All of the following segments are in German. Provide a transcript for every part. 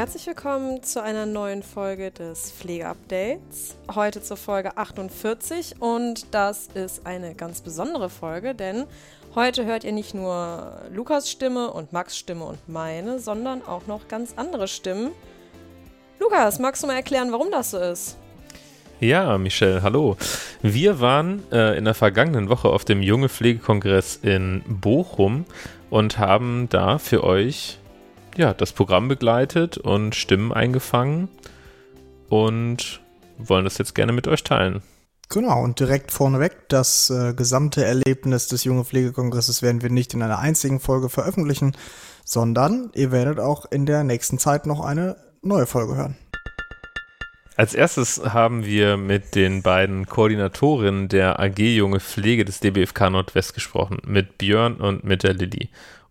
Herzlich willkommen zu einer neuen Folge des Pflegeupdates. Heute zur Folge 48 und das ist eine ganz besondere Folge, denn heute hört ihr nicht nur Lukas Stimme und Max Stimme und meine, sondern auch noch ganz andere Stimmen. Lukas, magst du mal erklären, warum das so ist? Ja, Michelle, hallo. Wir waren äh, in der vergangenen Woche auf dem Junge Pflegekongress in Bochum und haben da für euch ja, das Programm begleitet und Stimmen eingefangen und wollen das jetzt gerne mit euch teilen. Genau, und direkt vorneweg, das äh, gesamte Erlebnis des Junge Pflegekongresses werden wir nicht in einer einzigen Folge veröffentlichen, sondern ihr werdet auch in der nächsten Zeit noch eine neue Folge hören. Als erstes haben wir mit den beiden Koordinatorinnen der AG Junge Pflege des DBFK Nordwest gesprochen, mit Björn und mit der Lilly.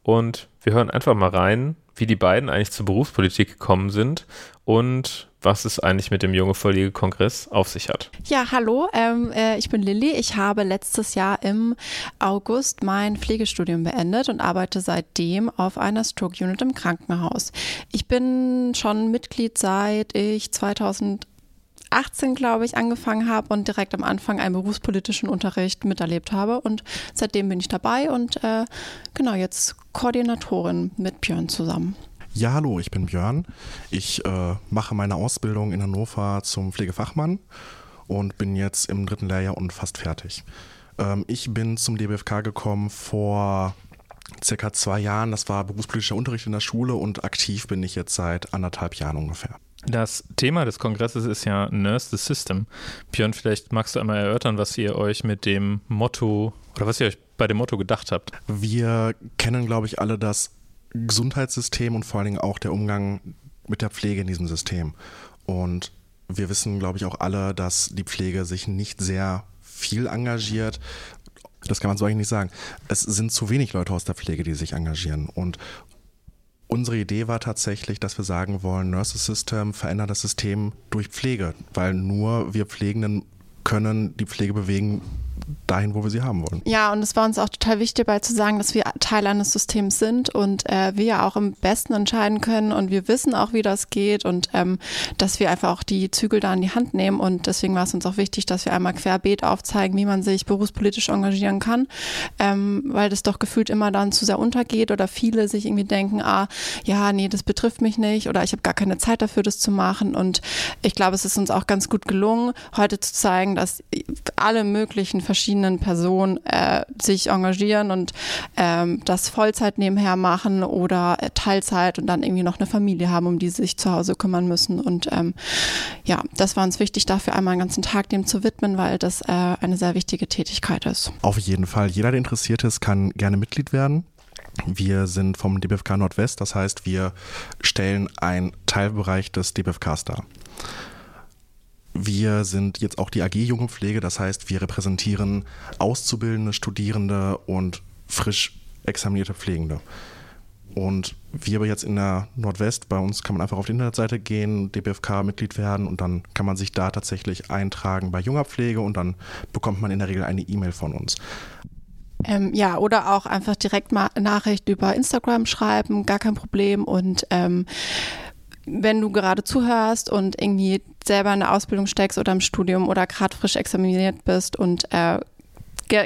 Und wir hören einfach mal rein, wie die beiden eigentlich zur Berufspolitik gekommen sind und was es eigentlich mit dem Junge Pflege-Kongress auf sich hat. Ja, hallo, ähm, äh, ich bin Lilly. Ich habe letztes Jahr im August mein Pflegestudium beendet und arbeite seitdem auf einer Stroke Unit im Krankenhaus. Ich bin schon Mitglied seit ich 2000 18, glaube ich, angefangen habe und direkt am Anfang einen berufspolitischen Unterricht miterlebt habe. Und seitdem bin ich dabei und äh, genau jetzt Koordinatorin mit Björn zusammen. Ja, hallo, ich bin Björn. Ich äh, mache meine Ausbildung in Hannover zum Pflegefachmann und bin jetzt im dritten Lehrjahr und fast fertig. Ähm, ich bin zum DBFK gekommen vor circa zwei Jahren. Das war berufspolitischer Unterricht in der Schule und aktiv bin ich jetzt seit anderthalb Jahren ungefähr. Das Thema des Kongresses ist ja Nurse the System. Björn, vielleicht magst du einmal erörtern, was ihr euch mit dem Motto oder was ihr euch bei dem Motto gedacht habt. Wir kennen, glaube ich, alle das Gesundheitssystem und vor allen Dingen auch der Umgang mit der Pflege in diesem System. Und wir wissen, glaube ich, auch alle, dass die Pflege sich nicht sehr viel engagiert. Das kann man so eigentlich nicht sagen. Es sind zu wenig Leute aus der Pflege, die sich engagieren. Und Unsere Idee war tatsächlich, dass wir sagen wollen, Nurses System verändert das System durch Pflege, weil nur wir Pflegenden können die Pflege bewegen, dahin, wo wir sie haben wollen. Ja, und es war uns auch total wichtig, dabei zu sagen, dass wir Teil eines Systems sind und äh, wir ja auch im Besten entscheiden können und wir wissen auch, wie das geht und ähm, dass wir einfach auch die Zügel da in die Hand nehmen und deswegen war es uns auch wichtig, dass wir einmal querbeet aufzeigen, wie man sich berufspolitisch engagieren kann, ähm, weil das doch gefühlt immer dann zu sehr untergeht oder viele sich irgendwie denken, ah, ja, nee, das betrifft mich nicht oder ich habe gar keine Zeit dafür, das zu machen und ich glaube, es ist uns auch ganz gut gelungen, heute zu zeigen, dass alle möglichen verschiedenen Personen äh, sich engagieren und ähm, das Vollzeit nebenher machen oder äh, Teilzeit und dann irgendwie noch eine Familie haben, um die sie sich zu Hause kümmern müssen. Und ähm, ja, das war uns wichtig, dafür einmal einen ganzen Tag dem zu widmen, weil das äh, eine sehr wichtige Tätigkeit ist. Auf jeden Fall. Jeder, der interessiert ist, kann gerne Mitglied werden. Wir sind vom DBFK Nordwest, das heißt, wir stellen einen Teilbereich des DBFKs dar. Wir sind jetzt auch die AG Junge Pflege, das heißt, wir repräsentieren Auszubildende, Studierende und frisch examinierte Pflegende. Und wir aber jetzt in der Nordwest, bei uns kann man einfach auf die Internetseite gehen, DBFK-Mitglied werden und dann kann man sich da tatsächlich eintragen bei junger Pflege und dann bekommt man in der Regel eine E-Mail von uns. Ähm, ja, oder auch einfach direkt mal Nachricht über Instagram schreiben, gar kein Problem. Und ähm, wenn du gerade zuhörst und irgendwie selber in der Ausbildung steckst oder im Studium oder gerade frisch examiniert bist und äh,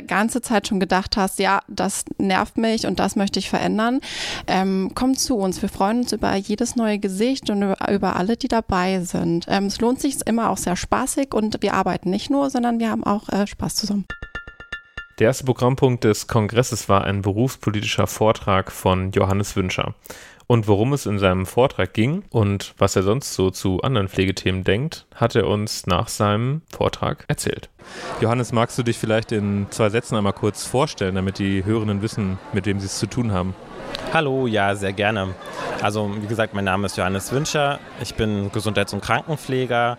ganze Zeit schon gedacht hast, ja, das nervt mich und das möchte ich verändern, ähm, komm zu uns. Wir freuen uns über jedes neue Gesicht und über, über alle, die dabei sind. Ähm, es lohnt sich immer auch sehr spaßig und wir arbeiten nicht nur, sondern wir haben auch äh, Spaß zusammen. Der erste Programmpunkt des Kongresses war ein berufspolitischer Vortrag von Johannes Wünscher. Und worum es in seinem Vortrag ging und was er sonst so zu anderen Pflegethemen denkt, hat er uns nach seinem Vortrag erzählt. Johannes, magst du dich vielleicht in zwei Sätzen einmal kurz vorstellen, damit die Hörenden wissen, mit wem sie es zu tun haben? Hallo, ja, sehr gerne. Also, wie gesagt, mein Name ist Johannes Wünscher. Ich bin Gesundheits- und Krankenpfleger.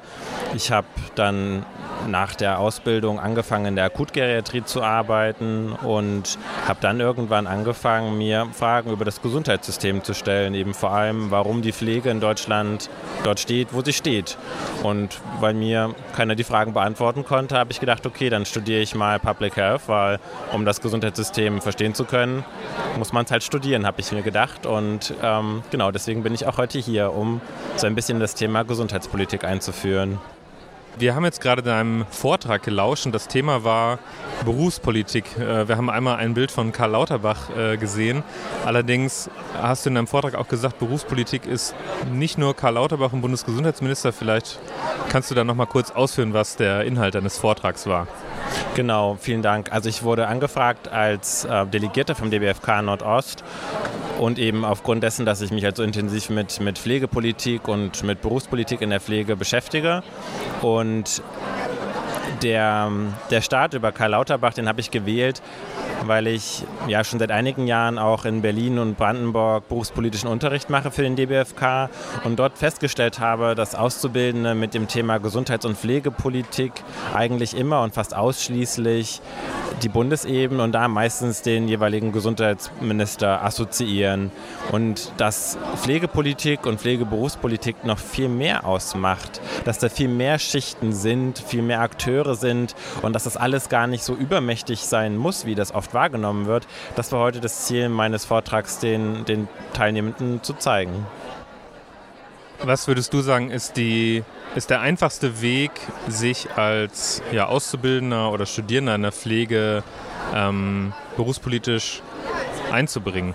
Ich habe dann nach der Ausbildung angefangen, in der Akutgeriatrie zu arbeiten und habe dann irgendwann angefangen, mir Fragen über das Gesundheitssystem zu stellen. Eben vor allem, warum die Pflege in Deutschland dort steht, wo sie steht. Und weil mir keiner die Fragen beantworten konnte, habe ich gedacht, okay, dann studiere ich mal Public Health, weil um das Gesundheitssystem verstehen zu können, muss man es halt studieren, habe ich mir gedacht. Und ähm, genau deswegen bin ich auch heute hier, um so ein bisschen das Thema Gesundheitspolitik einzuführen. Wir haben jetzt gerade deinem Vortrag gelauscht und das Thema war Berufspolitik. Äh, wir haben einmal ein Bild von Karl Lauterbach äh, gesehen. Allerdings hast du in deinem Vortrag auch gesagt, Berufspolitik ist nicht nur Karl Lauterbach und Bundesgesundheitsminister. Vielleicht kannst du da noch mal kurz ausführen, was der Inhalt deines Vortrags war. Genau, vielen Dank. Also ich wurde angefragt als äh, Delegierter vom DBFK Nordost und eben aufgrund dessen, dass ich mich halt so intensiv mit, mit Pflegepolitik und mit Berufspolitik in der Pflege beschäftige. Und der, der Start über Karl Lauterbach, den habe ich gewählt, weil ich ja schon seit einigen Jahren auch in Berlin und Brandenburg berufspolitischen Unterricht mache für den DBFK und dort festgestellt habe, dass Auszubildende mit dem Thema Gesundheits- und Pflegepolitik eigentlich immer und fast ausschließlich die Bundesebene und da meistens den jeweiligen Gesundheitsminister assoziieren und dass Pflegepolitik und Pflegeberufspolitik noch viel mehr ausmacht, dass da viel mehr Schichten sind, viel mehr Akteure sind und dass das alles gar nicht so übermächtig sein muss, wie das oft wahrgenommen wird. Das war heute das Ziel meines Vortrags, den, den Teilnehmenden zu zeigen. Was würdest du sagen, ist, die, ist der einfachste Weg, sich als ja, Auszubildender oder Studierender in der Pflege ähm, berufspolitisch einzubringen?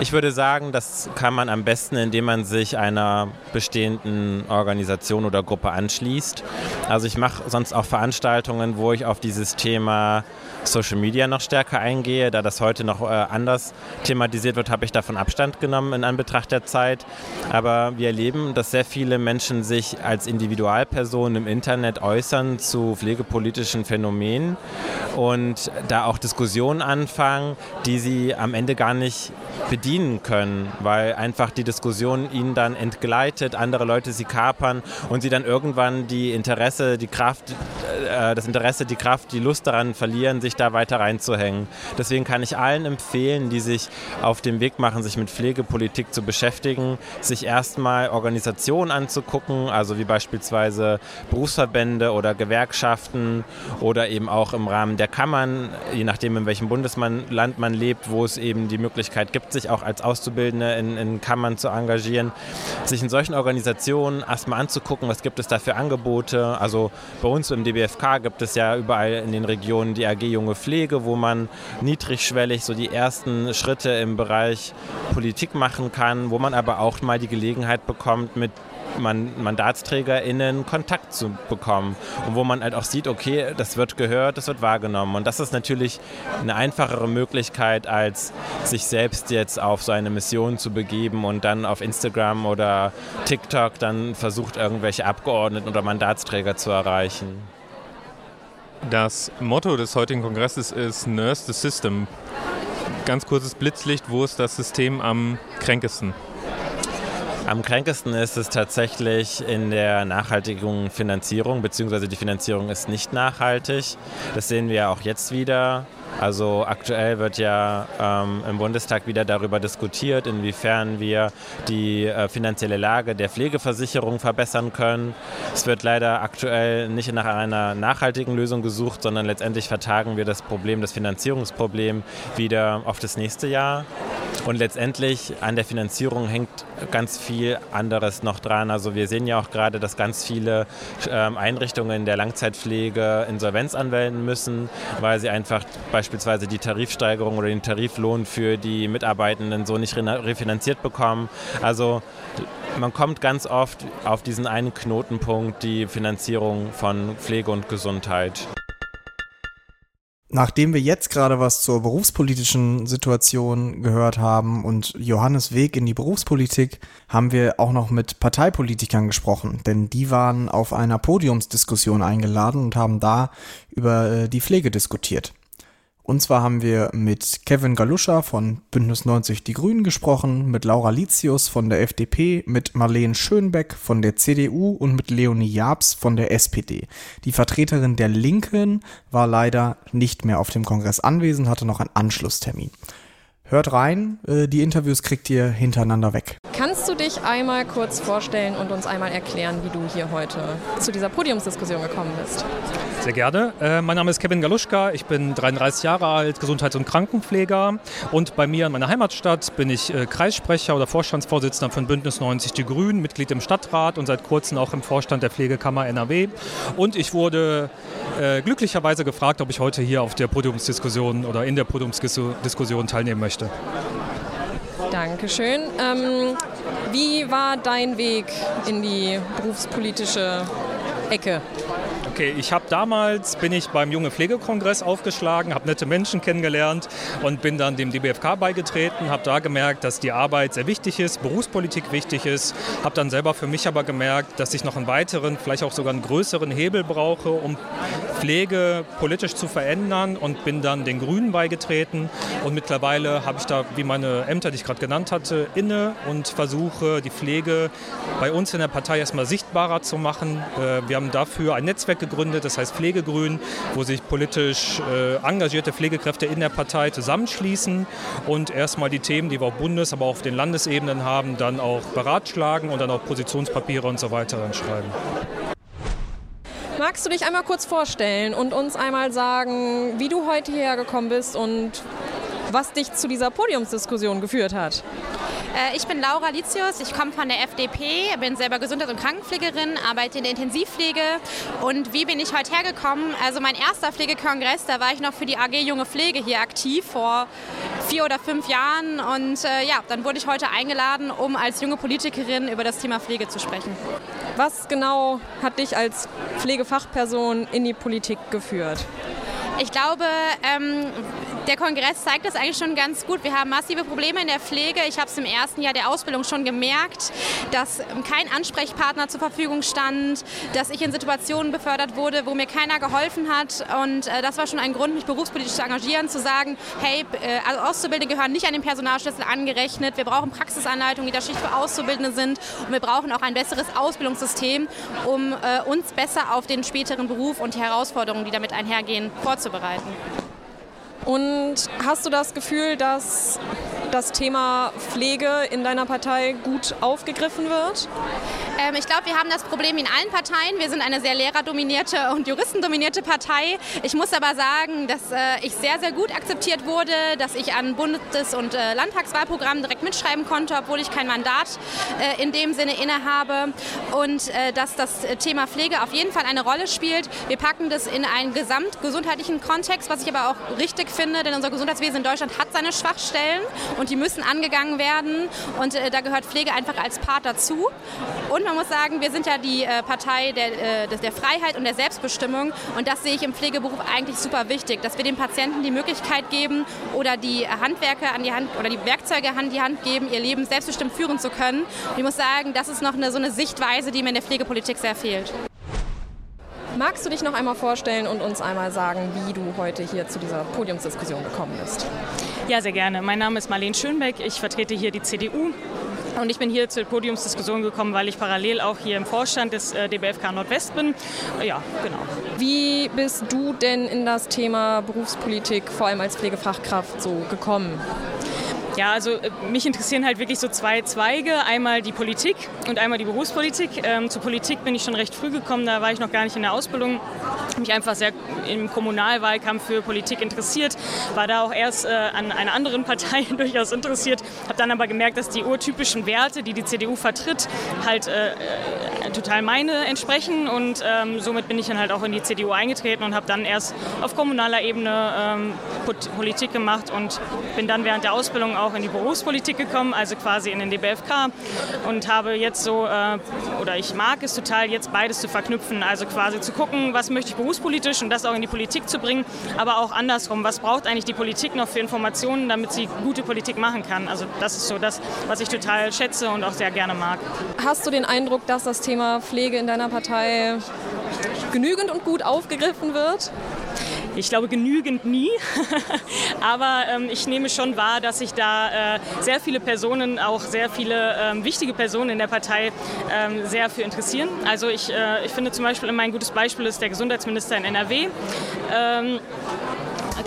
Ich würde sagen, das kann man am besten, indem man sich einer bestehenden Organisation oder Gruppe anschließt. Also ich mache sonst auch Veranstaltungen, wo ich auf dieses Thema Social Media noch stärker eingehe. Da das heute noch äh, anders thematisiert wird, habe ich davon Abstand genommen in Anbetracht der Zeit. Aber wir erleben, dass sehr viele Menschen sich als Individualpersonen im Internet äußern zu pflegepolitischen Phänomenen und da auch Diskussionen anfangen, die sie am Ende gar nicht bedienen können, weil einfach die Diskussion ihnen dann entgleitet, andere Leute sie kapern und sie dann irgendwann die Interesse, die Kraft, äh, das Interesse, die Kraft, die Lust daran verlieren, sich da weiter reinzuhängen. Deswegen kann ich allen empfehlen, die sich auf den Weg machen, sich mit Pflegepolitik zu beschäftigen, sich erstmal Organisationen anzugucken, also wie beispielsweise Berufsverbände oder Gewerkschaften oder eben auch im Rahmen der Kammern, je nachdem in welchem Bundesland man lebt, wo es eben die Möglichkeit gibt, sich auch als Auszubildende in, in Kammern zu engagieren, sich in solchen Organisationen erstmal anzugucken, was gibt es da für Angebote. Also bei uns im DBFK gibt es ja überall in den Regionen die AG Junge Pflege, wo man niedrigschwellig so die ersten Schritte im Bereich Politik machen kann, wo man aber auch mal die Gelegenheit bekommt, mit MandatsträgerInnen Kontakt zu bekommen und wo man halt auch sieht, okay, das wird gehört, das wird wahrgenommen. Und das ist natürlich eine einfachere Möglichkeit, als sich selbst jetzt auf so eine Mission zu begeben und dann auf Instagram oder TikTok dann versucht, irgendwelche Abgeordneten oder Mandatsträger zu erreichen. Das Motto des heutigen Kongresses ist Nurse the System. Ganz kurzes Blitzlicht, wo ist das System am kränkesten? Am kränkesten ist es tatsächlich in der nachhaltigen Finanzierung, beziehungsweise die Finanzierung ist nicht nachhaltig. Das sehen wir auch jetzt wieder. Also aktuell wird ja ähm, im Bundestag wieder darüber diskutiert, inwiefern wir die äh, finanzielle Lage der Pflegeversicherung verbessern können. Es wird leider aktuell nicht nach einer nachhaltigen Lösung gesucht, sondern letztendlich vertagen wir das Problem, das Finanzierungsproblem wieder auf das nächste Jahr. Und letztendlich an der Finanzierung hängt ganz viel anderes noch dran. Also wir sehen ja auch gerade, dass ganz viele ähm, Einrichtungen der Langzeitpflege Insolvenz anmelden müssen, weil sie einfach beispielsweise die Tarifsteigerung oder den Tariflohn für die Mitarbeitenden so nicht refinanziert bekommen. Also man kommt ganz oft auf diesen einen Knotenpunkt, die Finanzierung von Pflege und Gesundheit. Nachdem wir jetzt gerade was zur berufspolitischen Situation gehört haben und Johannes Weg in die Berufspolitik, haben wir auch noch mit Parteipolitikern gesprochen, denn die waren auf einer Podiumsdiskussion eingeladen und haben da über äh, die Pflege diskutiert. Und zwar haben wir mit Kevin Galuscha von Bündnis 90 Die Grünen gesprochen, mit Laura Litius von der FDP, mit Marlene Schönbeck von der CDU und mit Leonie Jabs von der SPD. Die Vertreterin der Linken war leider nicht mehr auf dem Kongress anwesend, hatte noch einen Anschlusstermin. Hört rein, äh, die Interviews kriegt ihr hintereinander weg. Kannst du dich einmal kurz vorstellen und uns einmal erklären, wie du hier heute zu dieser Podiumsdiskussion gekommen bist? Sehr gerne. Äh, mein Name ist Kevin Galuschka, ich bin 33 Jahre alt, Gesundheits- und Krankenpfleger und bei mir in meiner Heimatstadt bin ich äh, Kreissprecher oder Vorstandsvorsitzender von Bündnis 90 Die Grünen, Mitglied im Stadtrat und seit kurzem auch im Vorstand der Pflegekammer NRW. Und ich wurde äh, glücklicherweise gefragt, ob ich heute hier auf der Podiumsdiskussion oder in der Podiumsdiskussion teilnehmen möchte möchte. Dankeschön. Ähm, wie war dein Weg in die berufspolitische Ecke? Okay, ich habe damals, bin ich beim Junge Pflegekongress aufgeschlagen, habe nette Menschen kennengelernt und bin dann dem DBFK beigetreten, habe da gemerkt, dass die Arbeit sehr wichtig ist, Berufspolitik wichtig ist, habe dann selber für mich aber gemerkt, dass ich noch einen weiteren, vielleicht auch sogar einen größeren Hebel brauche, um Pflege politisch zu verändern und bin dann den Grünen beigetreten und mittlerweile habe ich da, wie meine Ämter, die ich gerade genannt hatte, inne und versuche die Pflege bei uns in der Partei erstmal sichtbarer zu machen. Äh, wir haben dafür ein Netzwerk gegründet, das heißt Pflegegrün, wo sich politisch äh, engagierte Pflegekräfte in der Partei zusammenschließen und erstmal die Themen, die wir auf Bundes-, aber auch auf den Landesebenen haben, dann auch beratschlagen und dann auch Positionspapiere und so weiter dann schreiben. Magst du dich einmal kurz vorstellen und uns einmal sagen, wie du heute hierher gekommen bist und was dich zu dieser Podiumsdiskussion geführt hat? Äh, ich bin Laura Litius, ich komme von der FDP, bin selber Gesundheits- und Krankenpflegerin, arbeite in der Intensivpflege. Und wie bin ich heute hergekommen? Also mein erster Pflegekongress, da war ich noch für die AG Junge Pflege hier aktiv vor vier oder fünf Jahren. Und äh, ja, dann wurde ich heute eingeladen, um als junge Politikerin über das Thema Pflege zu sprechen. Was genau hat dich als Pflegefachperson in die Politik geführt? Ich glaube, ähm, der Kongress zeigt das eigentlich schon ganz gut. Wir haben massive Probleme in der Pflege. Ich habe es im ersten Jahr der Ausbildung schon gemerkt, dass kein Ansprechpartner zur Verfügung stand, dass ich in Situationen befördert wurde, wo mir keiner geholfen hat. Und äh, das war schon ein Grund, mich berufspolitisch zu engagieren, zu sagen, hey, äh, also Auszubildende gehören nicht an den Personalschlüssel angerechnet. Wir brauchen Praxisanleitungen, die da Schicht für Auszubildende sind. Und wir brauchen auch ein besseres Ausbildungssystem, um äh, uns besser auf den späteren Beruf und die Herausforderungen, die damit einhergehen, vorzubereiten. Und hast du das Gefühl, dass das Thema Pflege in deiner Partei gut aufgegriffen wird? Ähm, ich glaube, wir haben das Problem in allen Parteien. Wir sind eine sehr lehrerdominierte und juristendominierte Partei. Ich muss aber sagen, dass äh, ich sehr, sehr gut akzeptiert wurde, dass ich an Bundes- und äh, Landtagswahlprogrammen direkt mitschreiben konnte, obwohl ich kein Mandat äh, in dem Sinne innehabe. Und äh, dass das Thema Pflege auf jeden Fall eine Rolle spielt. Wir packen das in einen gesamtgesundheitlichen Kontext, was ich aber auch richtig finde, denn unser Gesundheitswesen in Deutschland hat seine Schwachstellen und die müssen angegangen werden und äh, da gehört Pflege einfach als Part dazu. Und man muss sagen, wir sind ja die äh, Partei der, äh, der Freiheit und der Selbstbestimmung und das sehe ich im Pflegeberuf eigentlich super wichtig, dass wir den Patienten die Möglichkeit geben oder die Handwerker an die Hand oder die Werkzeuge an die Hand geben, ihr Leben selbstbestimmt führen zu können. Und ich muss sagen, das ist noch eine, so eine Sichtweise, die mir in der Pflegepolitik sehr fehlt. Magst du dich noch einmal vorstellen und uns einmal sagen, wie du heute hier zu dieser Podiumsdiskussion gekommen bist? Ja, sehr gerne. Mein Name ist Marlene Schönbeck. Ich vertrete hier die CDU. Und ich bin hier zur Podiumsdiskussion gekommen, weil ich parallel auch hier im Vorstand des äh, DBFK Nordwest bin. Ja, genau. Wie bist du denn in das Thema Berufspolitik, vor allem als Pflegefachkraft, so gekommen? Ja, also äh, mich interessieren halt wirklich so zwei Zweige. Einmal die Politik und einmal die Berufspolitik. Ähm, zur Politik bin ich schon recht früh gekommen, da war ich noch gar nicht in der Ausbildung. Mich einfach sehr im Kommunalwahlkampf für Politik interessiert, war da auch erst äh, an einer anderen Partei durchaus interessiert, habe dann aber gemerkt, dass die urtypischen Werte, die die CDU vertritt, halt äh, total meine entsprechen und ähm, somit bin ich dann halt auch in die CDU eingetreten und habe dann erst auf kommunaler Ebene ähm, Politik gemacht und bin dann während der Ausbildung auch in die Berufspolitik gekommen, also quasi in den DBFK und habe jetzt so, äh, oder ich mag es total, jetzt beides zu verknüpfen, also quasi zu gucken, was möchte ich berufspolitisch und das auch in die Politik zu bringen, aber auch andersrum, was braucht eigentlich die Politik noch für Informationen, damit sie gute Politik machen kann. Also das ist so das, was ich total schätze und auch sehr gerne mag. Hast du den Eindruck, dass das Thema Pflege in deiner Partei genügend und gut aufgegriffen wird? Ich glaube genügend nie, aber ähm, ich nehme schon wahr, dass sich da äh, sehr viele Personen, auch sehr viele ähm, wichtige Personen in der Partei ähm, sehr für interessieren. Also ich, äh, ich finde zum Beispiel, mein gutes Beispiel ist der Gesundheitsminister in NRW. Ähm,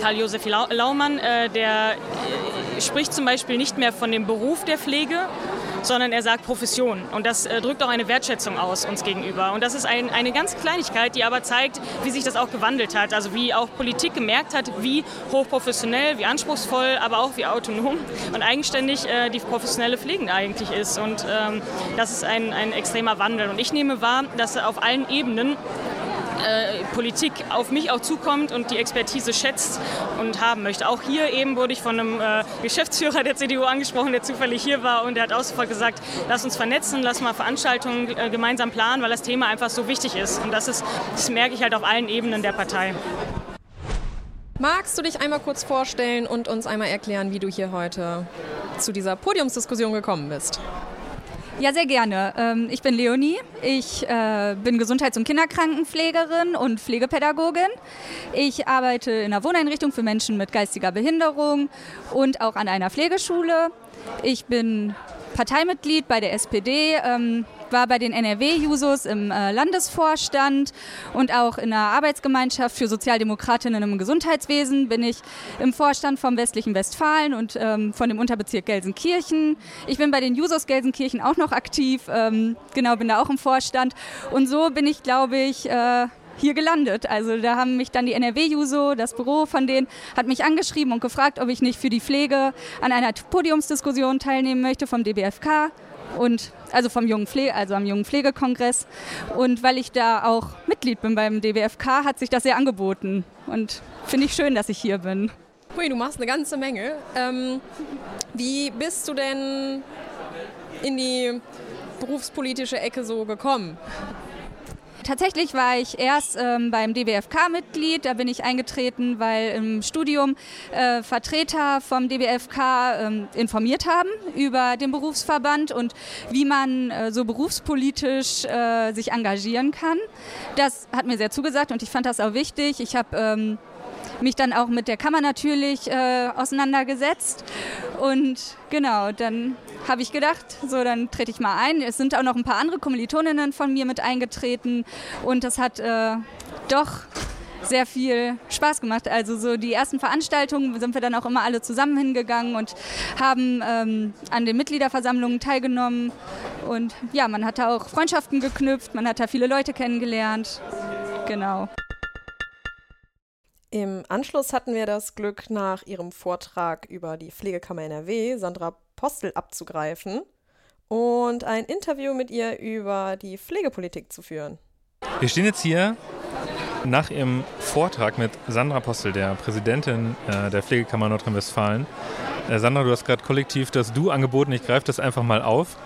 Karl-Josef Laumann, äh, der äh, spricht zum Beispiel nicht mehr von dem Beruf der Pflege, sondern er sagt Profession. Und das äh, drückt auch eine Wertschätzung aus uns gegenüber. Und das ist ein, eine ganz Kleinigkeit, die aber zeigt, wie sich das auch gewandelt hat. Also wie auch Politik gemerkt hat, wie hochprofessionell, wie anspruchsvoll, aber auch wie autonom und eigenständig äh, die professionelle Pflege eigentlich ist. Und ähm, das ist ein, ein extremer Wandel. Und ich nehme wahr, dass auf allen Ebenen äh, Politik auf mich auch zukommt und die Expertise schätzt und haben möchte. Auch hier eben wurde ich von einem äh, Geschäftsführer der CDU angesprochen, der zufällig hier war und der hat auch sofort gesagt, lass uns vernetzen, lass mal Veranstaltungen äh, gemeinsam planen, weil das Thema einfach so wichtig ist. Und das, ist, das merke ich halt auf allen Ebenen der Partei. Magst du dich einmal kurz vorstellen und uns einmal erklären, wie du hier heute zu dieser Podiumsdiskussion gekommen bist? Ja, sehr gerne. Ähm, ich bin Leonie. Ich äh, bin Gesundheits- und Kinderkrankenpflegerin und Pflegepädagogin. Ich arbeite in einer Wohneinrichtung für Menschen mit geistiger Behinderung und auch an einer Pflegeschule. Ich bin Parteimitglied bei der SPD, ähm, war bei den NRW-Jusos im äh, Landesvorstand und auch in der Arbeitsgemeinschaft für Sozialdemokratinnen im Gesundheitswesen bin ich im Vorstand vom westlichen Westfalen und ähm, von dem Unterbezirk Gelsenkirchen. Ich bin bei den Jusos Gelsenkirchen auch noch aktiv, ähm, genau, bin da auch im Vorstand. Und so bin ich, glaube ich, äh, hier gelandet. Also da haben mich dann die NRW-Juso, das Büro von denen, hat mich angeschrieben und gefragt, ob ich nicht für die Pflege an einer Podiumsdiskussion teilnehmen möchte vom DBFK und also vom jungen Pflege, also am jungen Pflegekongress. Und weil ich da auch Mitglied bin beim DBFK, hat sich das sehr angeboten. Und finde ich schön, dass ich hier bin. Hui, du machst eine ganze Menge. Ähm, wie bist du denn in die berufspolitische Ecke so gekommen? Tatsächlich war ich erst ähm, beim DBFK Mitglied. Da bin ich eingetreten, weil im Studium äh, Vertreter vom DBFK ähm, informiert haben über den Berufsverband und wie man äh, so berufspolitisch äh, sich engagieren kann. Das hat mir sehr zugesagt und ich fand das auch wichtig. Ich habe ähm, mich dann auch mit der Kammer natürlich äh, auseinandergesetzt. Und genau, dann habe ich gedacht, so dann trete ich mal ein. Es sind auch noch ein paar andere Kommilitoninnen von mir mit eingetreten und das hat äh, doch sehr viel Spaß gemacht. Also so die ersten Veranstaltungen sind wir dann auch immer alle zusammen hingegangen und haben ähm, an den Mitgliederversammlungen teilgenommen. Und ja, man hat da auch Freundschaften geknüpft, man hat da viele Leute kennengelernt. Genau. Im Anschluss hatten wir das Glück, nach ihrem Vortrag über die Pflegekammer NRW Sandra Postel abzugreifen und ein Interview mit ihr über die Pflegepolitik zu führen. Wir stehen jetzt hier nach ihrem Vortrag mit Sandra Postel, der Präsidentin äh, der Pflegekammer Nordrhein-Westfalen. Äh, Sandra, du hast gerade kollektiv das Du angeboten. Ich greife das einfach mal auf.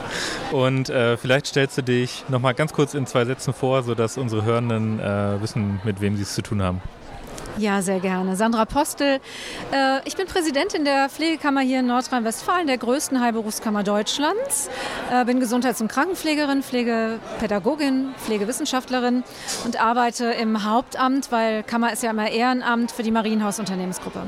Und äh, vielleicht stellst du dich noch mal ganz kurz in zwei Sätzen vor, sodass unsere Hörenden äh, wissen, mit wem sie es zu tun haben. Ja, sehr gerne. Sandra Postel. Äh, ich bin Präsidentin der Pflegekammer hier in Nordrhein-Westfalen, der größten Heilberufskammer Deutschlands. Äh, bin Gesundheits- und Krankenpflegerin, Pflegepädagogin, Pflegewissenschaftlerin und arbeite im Hauptamt, weil Kammer ist ja immer Ehrenamt für die Marienhaus-Unternehmensgruppe.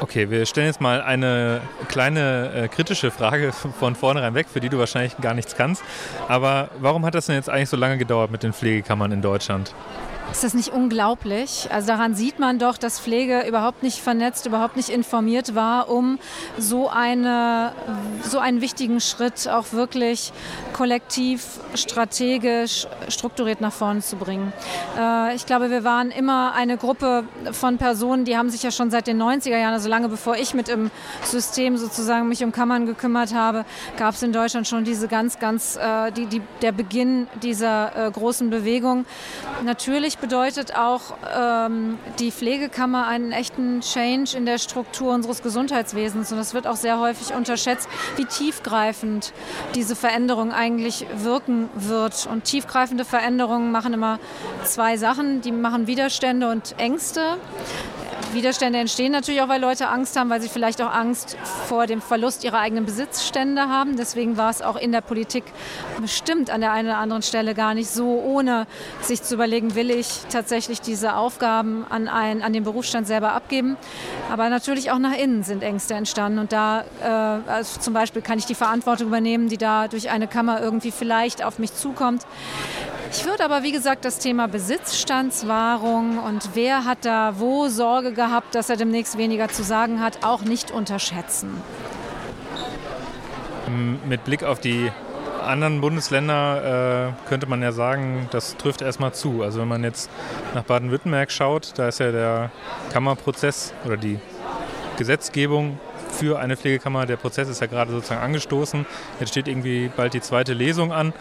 Okay, wir stellen jetzt mal eine kleine äh, kritische Frage von vornherein weg, für die du wahrscheinlich gar nichts kannst. Aber warum hat das denn jetzt eigentlich so lange gedauert mit den Pflegekammern in Deutschland? Ist das nicht unglaublich? Also daran sieht man doch, dass Pflege überhaupt nicht vernetzt, überhaupt nicht informiert war, um so, eine, so einen wichtigen Schritt auch wirklich kollektiv, strategisch, strukturiert nach vorne zu bringen. Äh, ich glaube, wir waren immer eine Gruppe von Personen, die haben sich ja schon seit den 90er Jahren, also lange bevor ich mit im System sozusagen mich um Kammern gekümmert habe, gab es in Deutschland schon diese ganz, ganz, äh, die, die, der Beginn dieser äh, großen Bewegung. Natürlich bedeutet auch ähm, die Pflegekammer einen echten Change in der Struktur unseres Gesundheitswesens. Und das wird auch sehr häufig unterschätzt, wie tiefgreifend diese Veränderung eigentlich wirken wird. Und tiefgreifende Veränderungen machen immer zwei Sachen. Die machen Widerstände und Ängste. Widerstände entstehen natürlich auch, weil Leute Angst haben, weil sie vielleicht auch Angst vor dem Verlust ihrer eigenen Besitzstände haben. Deswegen war es auch in der Politik bestimmt an der einen oder anderen Stelle gar nicht so, ohne sich zu überlegen, will ich tatsächlich diese Aufgaben an, ein, an den Berufsstand selber abgeben. Aber natürlich auch nach innen sind Ängste entstanden. Und da äh, also zum Beispiel kann ich die Verantwortung übernehmen, die da durch eine Kammer irgendwie vielleicht auf mich zukommt. Ich würde aber, wie gesagt, das Thema Besitzstandswahrung und wer hat da wo Sorge gehabt, dass er demnächst weniger zu sagen hat, auch nicht unterschätzen. Mit Blick auf die anderen Bundesländer äh, könnte man ja sagen, das trifft erstmal zu. Also wenn man jetzt nach Baden-Württemberg schaut, da ist ja der Kammerprozess oder die Gesetzgebung für eine Pflegekammer. Der Prozess ist ja gerade sozusagen angestoßen. Jetzt steht irgendwie bald die zweite Lesung an.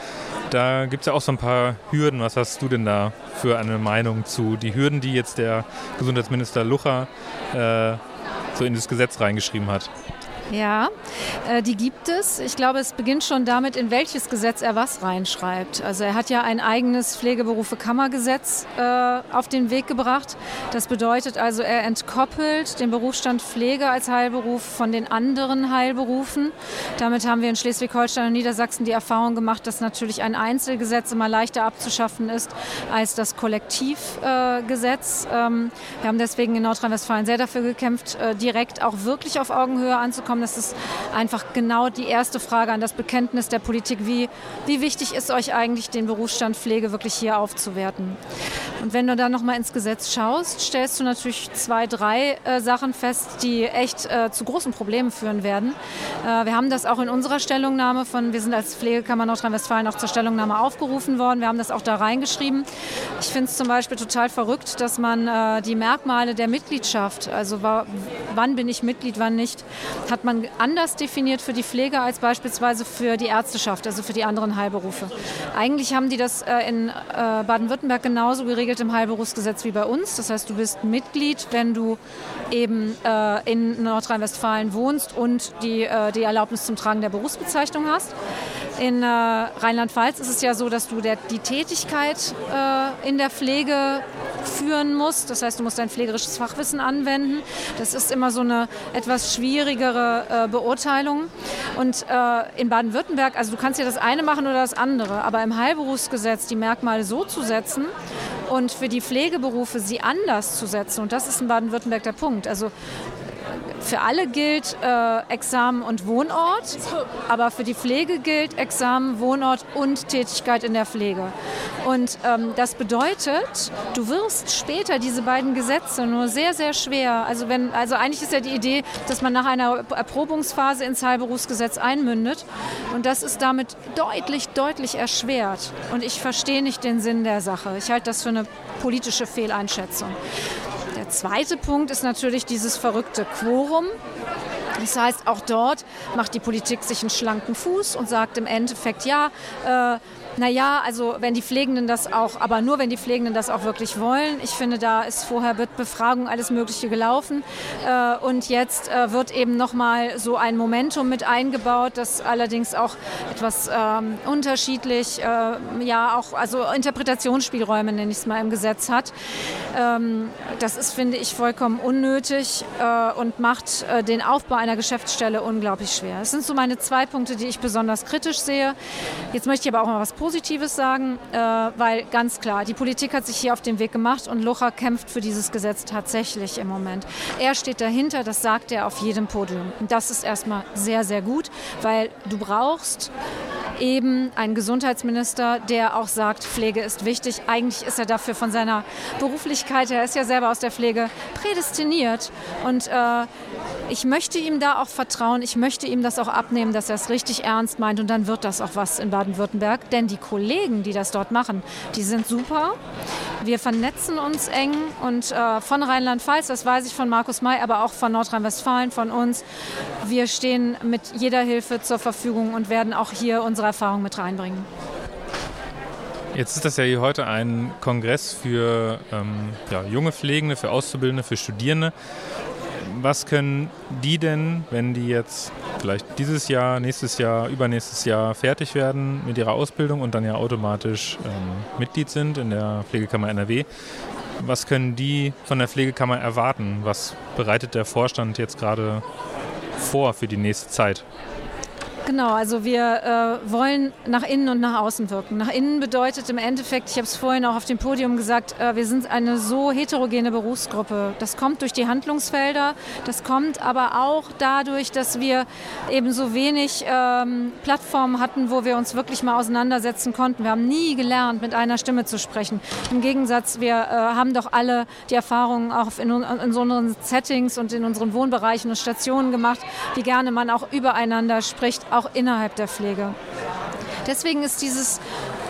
Da gibt es ja auch so ein paar Hürden. Was hast du denn da für eine Meinung zu? Die Hürden, die jetzt der Gesundheitsminister Lucher äh, so in das Gesetz reingeschrieben hat. Ja, äh, die gibt es. Ich glaube, es beginnt schon damit, in welches Gesetz er was reinschreibt. Also er hat ja ein eigenes Pflegeberufe-Kammergesetz äh, auf den Weg gebracht. Das bedeutet also, er entkoppelt den Berufsstand Pflege als Heilberuf von den anderen Heilberufen. Damit haben wir in Schleswig-Holstein und Niedersachsen die Erfahrung gemacht, dass natürlich ein Einzelgesetz immer leichter abzuschaffen ist als das Kollektivgesetz. Ähm, wir haben deswegen in Nordrhein-Westfalen sehr dafür gekämpft, äh, direkt auch wirklich auf Augenhöhe anzukommen haben. Das ist einfach genau die erste Frage an das Bekenntnis der Politik. Wie, wie wichtig ist euch eigentlich, den Berufsstand Pflege wirklich hier aufzuwerten? Und wenn du dann nochmal ins Gesetz schaust, stellst du natürlich zwei, drei äh, Sachen fest, die echt äh, zu großen Problemen führen werden. Äh, wir haben das auch in unserer Stellungnahme von, wir sind als Pflegekammer Nordrhein-Westfalen auch zur Stellungnahme aufgerufen worden. Wir haben das auch da reingeschrieben. Ich finde es zum Beispiel total verrückt, dass man äh, die Merkmale der Mitgliedschaft, also wann bin ich Mitglied, wann nicht, hat man man anders definiert für die Pflege als beispielsweise für die Ärzteschaft, also für die anderen Heilberufe. Eigentlich haben die das äh, in äh, Baden-Württemberg genauso geregelt im Heilberufsgesetz wie bei uns. Das heißt, du bist Mitglied, wenn du eben äh, in Nordrhein-Westfalen wohnst und die, die Erlaubnis zum Tragen der Berufsbezeichnung hast. In Rheinland-Pfalz ist es ja so, dass du die Tätigkeit in der Pflege führen musst. Das heißt, du musst dein pflegerisches Fachwissen anwenden. Das ist immer so eine etwas schwierigere äh, Beurteilung. Und äh, in Baden-Württemberg, also du kannst ja das eine machen oder das andere, aber im Heilberufsgesetz die Merkmale so zu setzen und für die Pflegeberufe sie anders zu setzen, und das ist in Baden-Württemberg der Punkt. Also für alle gilt äh, Examen und Wohnort, aber für die Pflege gilt Examen, Wohnort und Tätigkeit in der Pflege. Und ähm, das bedeutet, du wirst später diese beiden Gesetze nur sehr, sehr schwer, also wenn, also eigentlich ist ja die Idee, dass man nach einer Erprobungsphase ins Heilberufsgesetz einmündet und das ist damit deutlich, deutlich erschwert. Und ich verstehe nicht den Sinn der Sache. Ich halte das für eine politische Fehleinschätzung. Der zweite Punkt ist natürlich dieses verrückte Quorum. Das heißt, auch dort macht die Politik sich einen schlanken Fuß und sagt im Endeffekt, ja, äh, naja, also wenn die Pflegenden das auch, aber nur wenn die Pflegenden das auch wirklich wollen. Ich finde, da ist vorher mit Befragung alles Mögliche gelaufen äh, und jetzt äh, wird eben nochmal so ein Momentum mit eingebaut, das allerdings auch etwas ähm, unterschiedlich, äh, ja auch, also Interpretationsspielräume nenne ich es mal im Gesetz hat. Ähm, das ist, finde ich, vollkommen unnötig und macht den Aufbau einer Geschäftsstelle unglaublich schwer. Das sind so meine zwei Punkte, die ich besonders kritisch sehe. Jetzt möchte ich aber auch mal was Positives sagen, äh, weil ganz klar, die Politik hat sich hier auf den Weg gemacht und Lucha kämpft für dieses Gesetz tatsächlich im Moment. Er steht dahinter, das sagt er auf jedem Podium. Und das ist erstmal sehr, sehr gut, weil du brauchst eben einen Gesundheitsminister, der auch sagt, Pflege ist wichtig. Eigentlich ist er dafür von seiner Beruflichkeit, er ist ja selber aus der Pflege, prädestiniert. Und äh, ich möchte ihm da auch vertrauen, ich möchte ihm das auch abnehmen, dass er es richtig ernst meint und dann wird das auch was in Baden-Württemberg. Denn die Kollegen, die das dort machen, die sind super. Wir vernetzen uns eng und äh, von Rheinland-Pfalz, das weiß ich von Markus May, aber auch von Nordrhein-Westfalen, von uns, wir stehen mit jeder Hilfe zur Verfügung und werden auch hier unsere Erfahrung mit reinbringen. Jetzt ist das ja hier heute ein Kongress für ähm, ja, junge Pflegende, für Auszubildende, für Studierende was können die denn, wenn die jetzt vielleicht dieses Jahr, nächstes Jahr, übernächstes Jahr fertig werden mit ihrer Ausbildung und dann ja automatisch ähm, Mitglied sind in der Pflegekammer NRW, was können die von der Pflegekammer erwarten? Was bereitet der Vorstand jetzt gerade vor für die nächste Zeit? Genau, also wir äh, wollen nach innen und nach außen wirken. Nach innen bedeutet im Endeffekt, ich habe es vorhin auch auf dem Podium gesagt, äh, wir sind eine so heterogene Berufsgruppe. Das kommt durch die Handlungsfelder, das kommt aber auch dadurch, dass wir eben so wenig ähm, Plattformen hatten, wo wir uns wirklich mal auseinandersetzen konnten. Wir haben nie gelernt, mit einer Stimme zu sprechen. Im Gegensatz, wir äh, haben doch alle die Erfahrungen auch in, in so unseren Settings und in unseren Wohnbereichen und Stationen gemacht, wie gerne man auch übereinander spricht, auch innerhalb der Pflege. Deswegen ist dieses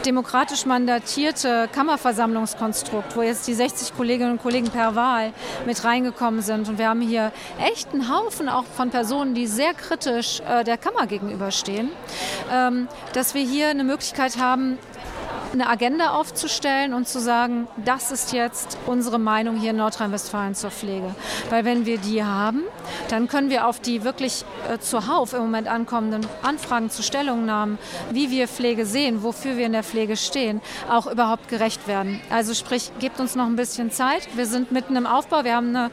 demokratisch mandatierte Kammerversammlungskonstrukt, wo jetzt die 60 Kolleginnen und Kollegen per Wahl mit reingekommen sind. Und wir haben hier echt einen Haufen auch von Personen, die sehr kritisch äh, der Kammer gegenüberstehen, ähm, dass wir hier eine Möglichkeit haben, eine Agenda aufzustellen und zu sagen, das ist jetzt unsere Meinung hier in Nordrhein-Westfalen zur Pflege. Weil wenn wir die haben, dann können wir auf die wirklich äh, zuhauf im Moment ankommenden Anfragen zu Stellungnahmen, wie wir Pflege sehen, wofür wir in der Pflege stehen, auch überhaupt gerecht werden. Also sprich, gebt uns noch ein bisschen Zeit. Wir sind mitten im Aufbau. Wir haben eine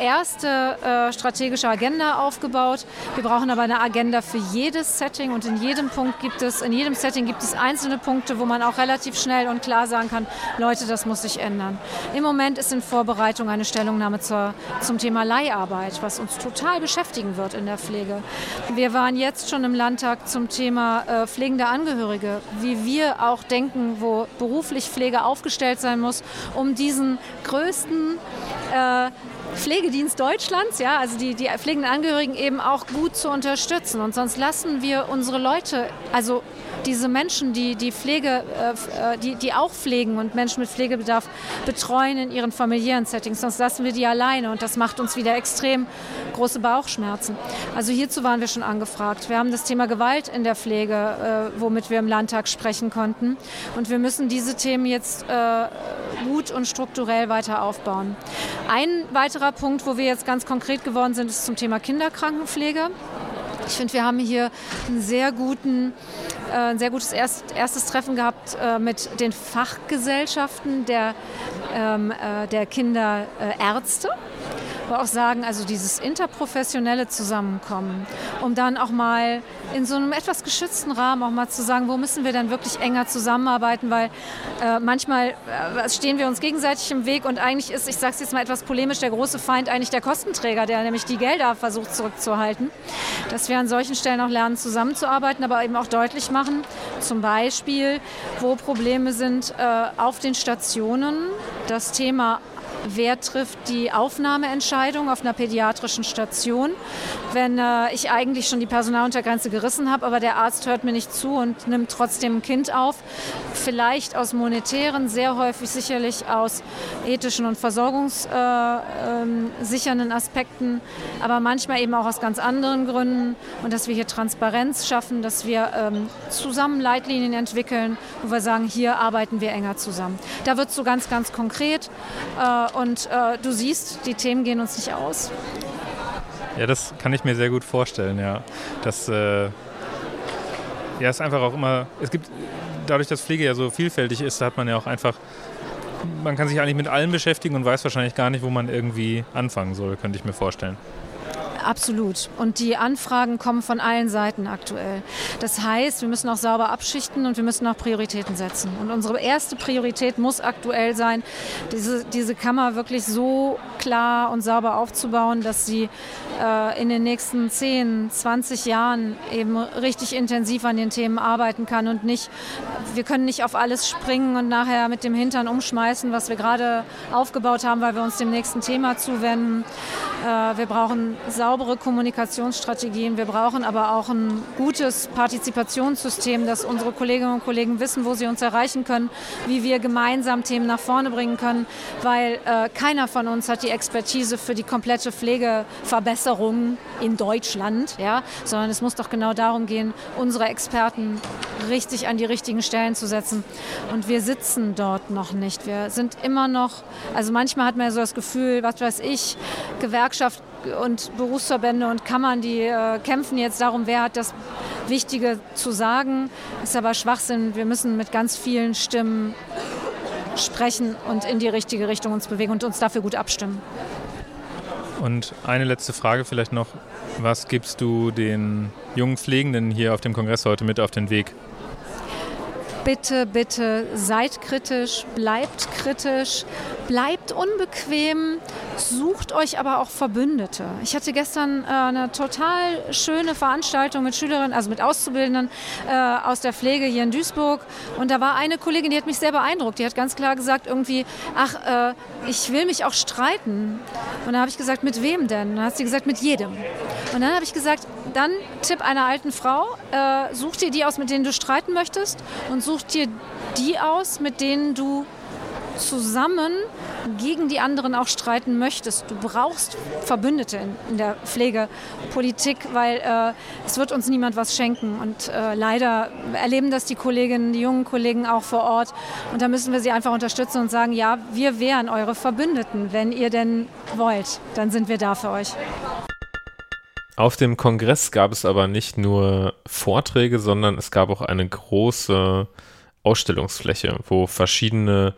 erste äh, strategische Agenda aufgebaut. Wir brauchen aber eine Agenda für jedes Setting und in jedem Punkt gibt es, in jedem Setting gibt es einzelne Punkte, wo man auch relativ relativ schnell und klar sagen kann, Leute, das muss sich ändern. Im Moment ist in Vorbereitung eine Stellungnahme zur, zum Thema Leiharbeit, was uns total beschäftigen wird in der Pflege. Wir waren jetzt schon im Landtag zum Thema äh, pflegende Angehörige, wie wir auch denken, wo beruflich Pflege aufgestellt sein muss, um diesen größten äh, Pflegedienst Deutschlands, ja, also die, die pflegenden Angehörigen eben auch gut zu unterstützen. Und sonst lassen wir unsere Leute, also diese Menschen, die die Pflege, äh, äh, die, die auch pflegen und Menschen mit Pflegebedarf betreuen in ihren familiären Settings, sonst lassen wir die alleine und das macht uns wieder extrem große Bauchschmerzen. Also hierzu waren wir schon angefragt. Wir haben das Thema Gewalt in der Pflege, äh, womit wir im Landtag sprechen konnten und wir müssen diese Themen jetzt äh, gut und strukturell weiter aufbauen. Ein weiterer Punkt, wo wir jetzt ganz konkret geworden sind, ist zum Thema Kinderkrankenpflege. Ich finde, wir haben hier einen sehr guten, äh, ein sehr gutes erst, erstes Treffen gehabt äh, mit den Fachgesellschaften der, ähm, äh, der Kinderärzte aber auch sagen, also dieses interprofessionelle Zusammenkommen, um dann auch mal in so einem etwas geschützten Rahmen auch mal zu sagen, wo müssen wir dann wirklich enger zusammenarbeiten, weil äh, manchmal äh, stehen wir uns gegenseitig im Weg und eigentlich ist, ich sage es jetzt mal etwas polemisch, der große Feind eigentlich der Kostenträger, der nämlich die Gelder versucht zurückzuhalten. Dass wir an solchen Stellen auch lernen, zusammenzuarbeiten, aber eben auch deutlich machen, zum Beispiel, wo Probleme sind äh, auf den Stationen, das Thema wer trifft die Aufnahmeentscheidung auf einer pädiatrischen Station, wenn äh, ich eigentlich schon die Personaluntergrenze gerissen habe, aber der Arzt hört mir nicht zu und nimmt trotzdem ein Kind auf. Vielleicht aus monetären, sehr häufig sicherlich aus ethischen und versorgungssichernden äh, äh, Aspekten, aber manchmal eben auch aus ganz anderen Gründen und dass wir hier Transparenz schaffen, dass wir ähm, zusammen Leitlinien entwickeln, wo wir sagen, hier arbeiten wir enger zusammen. Da wird es so ganz, ganz konkret. Äh, und äh, du siehst, die Themen gehen uns nicht aus. Ja, das kann ich mir sehr gut vorstellen, ja. Das äh, ja, ist einfach auch immer, es gibt, dadurch, dass Pflege ja so vielfältig ist, hat man ja auch einfach, man kann sich eigentlich mit allem beschäftigen und weiß wahrscheinlich gar nicht, wo man irgendwie anfangen soll, könnte ich mir vorstellen. Absolut. Und die Anfragen kommen von allen Seiten aktuell. Das heißt, wir müssen auch sauber abschichten und wir müssen auch Prioritäten setzen. Und unsere erste Priorität muss aktuell sein, diese, diese Kammer wirklich so klar und sauber aufzubauen, dass sie äh, in den nächsten 10, 20 Jahren eben richtig intensiv an den Themen arbeiten kann und nicht, wir können nicht auf alles springen und nachher mit dem Hintern umschmeißen, was wir gerade aufgebaut haben, weil wir uns dem nächsten Thema zuwenden. Äh, wir brauchen saubere Kommunikationsstrategien, wir brauchen aber auch ein gutes Partizipationssystem, dass unsere Kolleginnen und Kollegen wissen, wo sie uns erreichen können, wie wir gemeinsam Themen nach vorne bringen können, weil äh, keiner von uns hat die Expertise für die komplette Pflegeverbesserung in Deutschland, ja, sondern es muss doch genau darum gehen, unsere Experten richtig an die richtigen Stellen zu setzen. Und wir sitzen dort noch nicht. Wir sind immer noch, also manchmal hat man ja so das Gefühl, was weiß ich, Gewerkschaft und Berufsverbände und Kammern, die äh, kämpfen jetzt darum, wer hat das Wichtige zu sagen. Ist aber Schwachsinn. Wir müssen mit ganz vielen Stimmen sprechen und in die richtige Richtung uns bewegen und uns dafür gut abstimmen. Und eine letzte Frage vielleicht noch. Was gibst du den jungen Pflegenden hier auf dem Kongress heute mit auf den Weg? bitte, bitte seid kritisch, bleibt kritisch, bleibt unbequem, sucht euch aber auch Verbündete. Ich hatte gestern äh, eine total schöne Veranstaltung mit Schülerinnen, also mit Auszubildenden äh, aus der Pflege hier in Duisburg. Und da war eine Kollegin, die hat mich sehr beeindruckt. Die hat ganz klar gesagt, irgendwie, ach, äh, ich will mich auch streiten. Und da habe ich gesagt, mit wem denn? Dann hat sie gesagt, mit jedem. Und dann habe ich gesagt, dann Tipp einer alten Frau, äh, such dir die aus, mit denen du streiten möchtest und such dir die aus, mit denen du zusammen gegen die anderen auch streiten möchtest. Du brauchst Verbündete in, in der Pflegepolitik, weil äh, es wird uns niemand was schenken. Und äh, leider erleben das die Kolleginnen, die jungen Kollegen auch vor Ort. Und da müssen wir sie einfach unterstützen und sagen, ja, wir wären eure Verbündeten. Wenn ihr denn wollt, dann sind wir da für euch. Auf dem Kongress gab es aber nicht nur Vorträge, sondern es gab auch eine große Ausstellungsfläche, wo verschiedene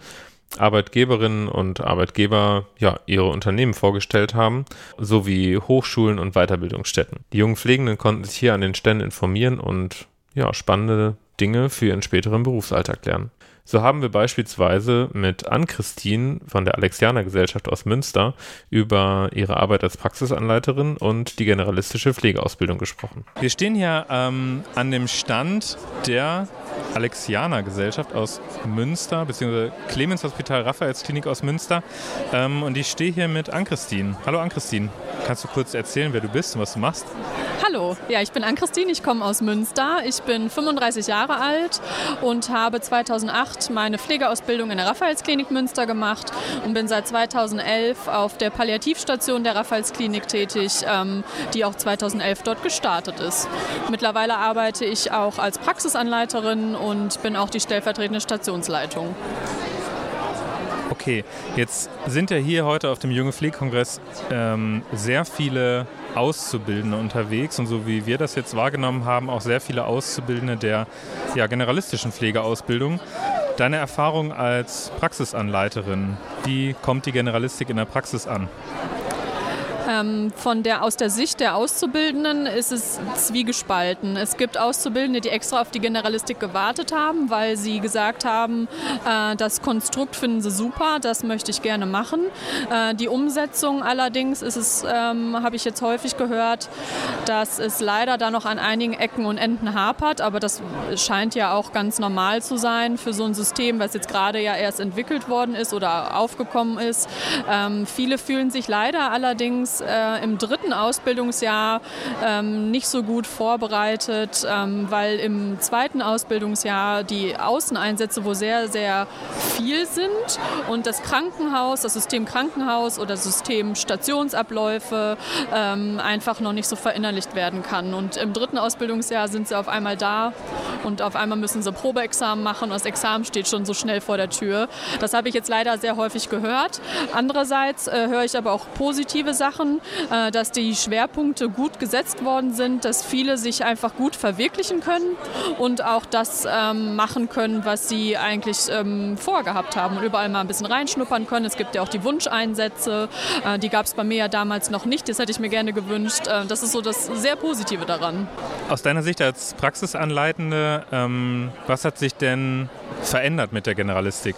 Arbeitgeberinnen und Arbeitgeber ja ihre Unternehmen vorgestellt haben, sowie Hochschulen und Weiterbildungsstätten. Die jungen Pflegenden konnten sich hier an den Ständen informieren und ja, spannende Dinge für ihren späteren Berufsalltag lernen. So haben wir beispielsweise mit Ann-Christine von der Alexianer Gesellschaft aus Münster über ihre Arbeit als Praxisanleiterin und die generalistische Pflegeausbildung gesprochen. Wir stehen hier ähm, an dem Stand der Alexianer Gesellschaft aus Münster, beziehungsweise Clemens Hospital Raphaelsklinik aus Münster. Ähm, und ich stehe hier mit Ann-Christine. Hallo Ann-Christine, kannst du kurz erzählen, wer du bist und was du machst? Hallo, ja, ich bin Ann-Christine, ich komme aus Münster. Ich bin 35 Jahre alt und habe 2008 meine Pflegeausbildung in der Raphaelsklinik Münster gemacht und bin seit 2011 auf der Palliativstation der Raphaelsklinik tätig, ähm, die auch 2011 dort gestartet ist. Mittlerweile arbeite ich auch als Praxisanleiterin und bin auch die stellvertretende Stationsleitung. Okay, jetzt sind ja hier heute auf dem Junge Pflegekongress ähm, sehr viele Auszubildende unterwegs und so wie wir das jetzt wahrgenommen haben, auch sehr viele Auszubildende der ja, generalistischen Pflegeausbildung. Deine Erfahrung als Praxisanleiterin, wie kommt die Generalistik in der Praxis an? Ähm, von der, aus der Sicht der Auszubildenden ist es zwiegespalten. Es gibt Auszubildende, die extra auf die Generalistik gewartet haben, weil sie gesagt haben, äh, das Konstrukt finden sie super, das möchte ich gerne machen. Äh, die Umsetzung allerdings ist es, ähm, habe ich jetzt häufig gehört, dass es leider da noch an einigen Ecken und Enden hapert, aber das scheint ja auch ganz normal zu sein für so ein System, was jetzt gerade ja erst entwickelt worden ist oder aufgekommen ist. Ähm, viele fühlen sich leider allerdings äh, im dritten Ausbildungsjahr ähm, nicht so gut vorbereitet, ähm, weil im zweiten Ausbildungsjahr die Außeneinsätze wo sehr, sehr viel sind und das Krankenhaus, das System Krankenhaus oder System Stationsabläufe ähm, einfach noch nicht so verinnerlicht werden kann. Und im dritten Ausbildungsjahr sind sie auf einmal da und auf einmal müssen sie Probeexamen machen und das Examen steht schon so schnell vor der Tür. Das habe ich jetzt leider sehr häufig gehört. Andererseits äh, höre ich aber auch positive Sachen machen, äh, dass die Schwerpunkte gut gesetzt worden sind, dass viele sich einfach gut verwirklichen können und auch das ähm, machen können, was sie eigentlich ähm, vorgehabt haben und überall mal ein bisschen reinschnuppern können. Es gibt ja auch die Wunscheinsätze, äh, die gab es bei mir ja damals noch nicht, das hätte ich mir gerne gewünscht. Äh, das ist so das sehr Positive daran. Aus deiner Sicht als Praxisanleitende, ähm, was hat sich denn verändert mit der Generalistik?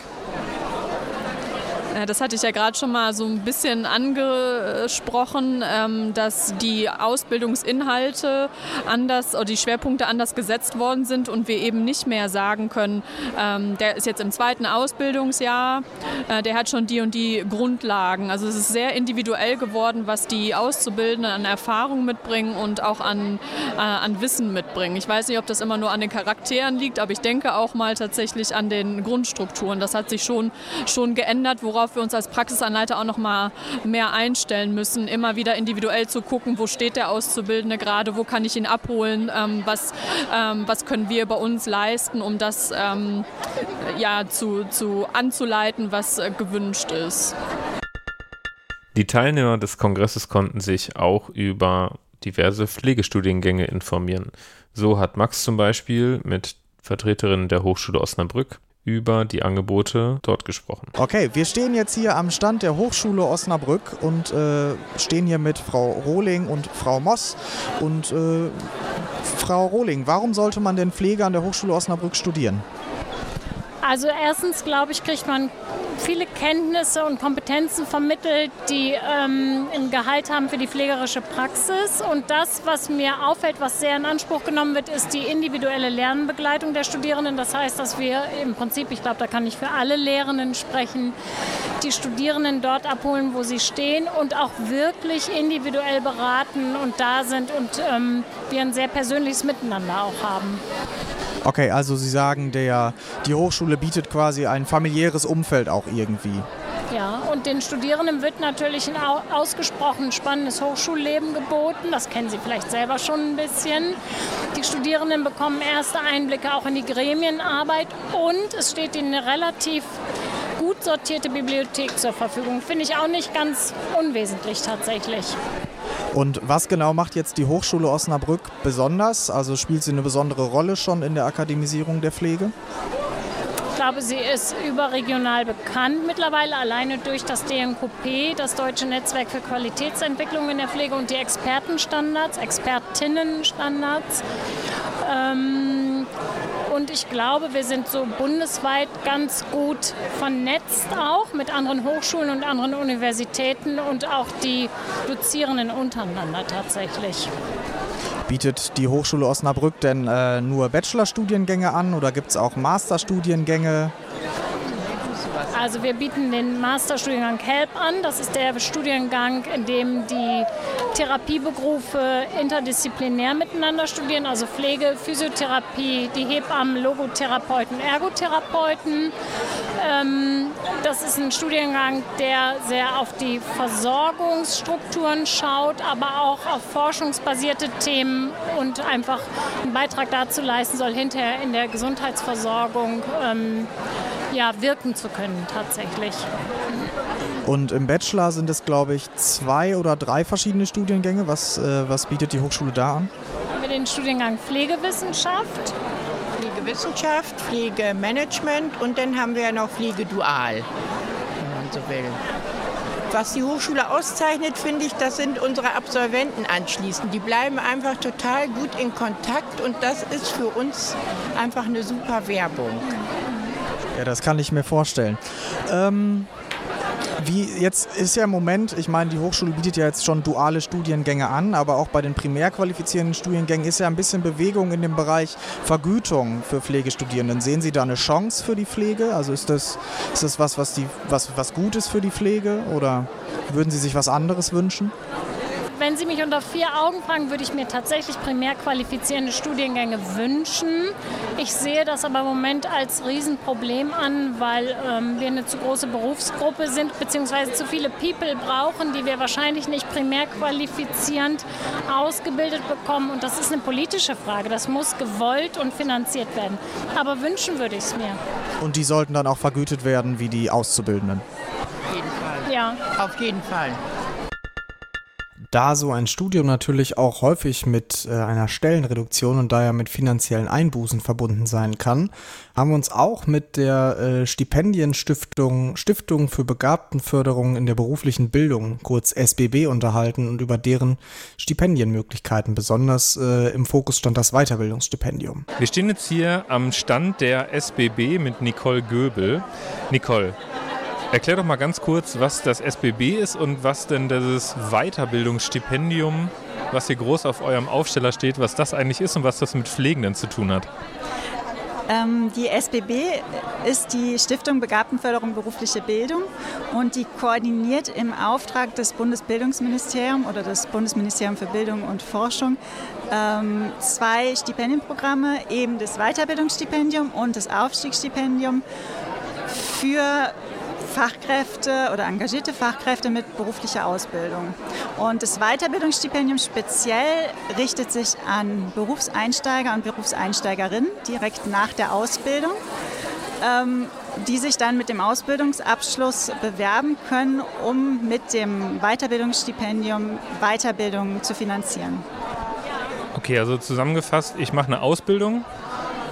Äh, das hatte ich ja gerade schon mal so ein bisschen angesprochen, ähm, dass die Ausbildungsinhalte anders oder die Schwerpunkte anders gesetzt worden sind und wir eben nicht mehr sagen können, ähm, der ist jetzt im zweiten Ausbildungsjahr, äh, der hat schon die und die Grundlagen. Also es ist sehr individuell geworden, was die Auszubildenden an Erfahrung mitbringen und auch an, äh, an Wissen mitbringen. Ich weiß nicht, ob das immer nur an den Charakteren liegt, aber ich denke auch mal tatsächlich an den Grundstrukturen. Das hat sich schon, schon geändert, worauf worauf wir uns als Praxisanleiter auch noch mal mehr einstellen müssen, immer wieder individuell zu gucken, wo steht der Auszubildende gerade, wo kann ich ihn abholen, ähm, was, ähm, was können wir bei uns leisten, um das ähm, ja, zu, zu anzuleiten, was äh, gewünscht ist. Die Teilnehmer des Kongresses konnten sich auch über diverse Pflegestudiengänge informieren. So hat Max zum Beispiel mit Vertreterinnen der Hochschule Osnabrück über die Angebote dort gesprochen. Okay, wir stehen jetzt hier am Stand der Hochschule Osnabrück und äh, stehen hier mit Frau Rohling und Frau Moss. Und äh, Frau Rohling, warum sollte man denn Pflege an der Hochschule Osnabrück studieren? Also erstens, glaube ich, kriegt man viele Kenntnisse und Kompetenzen vermittelt, die ähm, einen Gehalt haben für die pflegerische Praxis. Und das, was mir auffällt, was sehr in Anspruch genommen wird, ist die individuelle Lernbegleitung der Studierenden. Das heißt, dass wir im Prinzip, ich glaube, da kann ich für alle Lehrenden sprechen, die Studierenden dort abholen, wo sie stehen und auch wirklich individuell beraten und da sind und ähm, wir ein sehr persönliches Miteinander auch haben. Okay, also Sie sagen, der, die Hochschule bietet quasi ein familiäres Umfeld auch irgendwie. Ja, und den Studierenden wird natürlich ein ausgesprochen spannendes Hochschulleben geboten. Das kennen Sie vielleicht selber schon ein bisschen. Die Studierenden bekommen erste Einblicke auch in die Gremienarbeit und es steht ihnen eine relativ gut sortierte Bibliothek zur Verfügung. Finde ich auch nicht ganz unwesentlich tatsächlich. Und was genau macht jetzt die Hochschule Osnabrück besonders? Also spielt sie eine besondere Rolle schon in der Akademisierung der Pflege? Ich glaube, sie ist überregional bekannt mittlerweile, alleine durch das DNKP, das Deutsche Netzwerk für Qualitätsentwicklung in der Pflege und die Expertenstandards, Expertinnenstandards. Ähm, und ich glaube, wir sind so bundesweit ganz gut vernetzt auch mit anderen Hochschulen und anderen Universitäten und auch die Dozierenden untereinander tatsächlich. Bietet die Hochschule Osnabrück denn äh, nur Bachelorstudiengänge an oder gibt es auch Masterstudiengänge? Also wir bieten den Masterstudiengang HELP an. Das ist der Studiengang, in dem die Therapieberufe interdisziplinär miteinander studieren, also Pflege, Physiotherapie, die Hebammen, Logotherapeuten, Ergotherapeuten. Ähm, das ist ein Studiengang, der sehr auf die Versorgungsstrukturen schaut, aber auch auf forschungsbasierte Themen und einfach einen Beitrag dazu leisten soll, hinterher in der Gesundheitsversorgung ähm, ja, wirken zu können tatsächlich. Und im Bachelor sind es, glaube ich, zwei oder drei verschiedene Studiengänge. Was, äh, was bietet die Hochschule da an? Haben wir den Studiengang Pflegewissenschaft. Pflegewissenschaft, Pflegemanagement und dann haben wir noch Pflegedual, wenn man so will. Was die Hochschule auszeichnet, finde ich, das sind unsere Absolventen anschließend. Die bleiben einfach total gut in Kontakt und das ist für uns einfach eine super Werbung. Ja, das kann ich mir vorstellen. Ähm, wie jetzt ist ja im Moment, ich meine, die Hochschule bietet ja jetzt schon duale Studiengänge an, aber auch bei den primär qualifizierenden Studiengängen ist ja ein bisschen Bewegung in dem Bereich Vergütung für Pflegestudierenden. Sehen Sie da eine Chance für die Pflege? Also ist das, ist das was, was, die, was, was gut ist für die Pflege oder würden Sie sich was anderes wünschen? Wenn Sie mich unter vier Augen fragen, würde ich mir tatsächlich primär qualifizierende Studiengänge wünschen. Ich sehe das aber im Moment als Riesenproblem an, weil ähm, wir eine zu große Berufsgruppe sind, beziehungsweise zu viele People brauchen, die wir wahrscheinlich nicht primär qualifizierend ausgebildet bekommen. Und das ist eine politische Frage. Das muss gewollt und finanziert werden. Aber wünschen würde ich es mir. Und die sollten dann auch vergütet werden wie die Auszubildenden? Auf jeden Fall. Ja. Auf jeden Fall. Da so ein Studium natürlich auch häufig mit äh, einer Stellenreduktion und daher mit finanziellen Einbußen verbunden sein kann, haben wir uns auch mit der äh, Stipendienstiftung Stiftung für Begabtenförderung in der beruflichen Bildung, kurz SBB, unterhalten und über deren Stipendienmöglichkeiten. Besonders äh, im Fokus stand das Weiterbildungsstipendium. Wir stehen jetzt hier am Stand der SBB mit Nicole Göbel. Nicole, Erklär doch mal ganz kurz, was das SBB ist und was denn dieses Weiterbildungsstipendium, was hier groß auf eurem Aufsteller steht, was das eigentlich ist und was das mit Pflegenden zu tun hat. Ähm, die SBB ist die Stiftung Begabtenförderung berufliche Bildung und die koordiniert im Auftrag des Bundesbildungsministeriums oder des Bundesministeriums für Bildung und Forschung ähm, zwei Stipendienprogramme, eben das Weiterbildungsstipendium und das Aufstiegsstipendium für Fachkräfte oder engagierte Fachkräfte mit beruflicher Ausbildung. Und das Weiterbildungsstipendium speziell richtet sich an Berufseinsteiger und Berufseinsteigerinnen direkt nach der Ausbildung. Ähm, die sich dann mit dem Ausbildungsabschluss bewerben können, um mit dem Weiterbildungsstipendium Weiterbildung zu finanzieren. Okay, also zusammengefasst, ich mache eine Ausbildung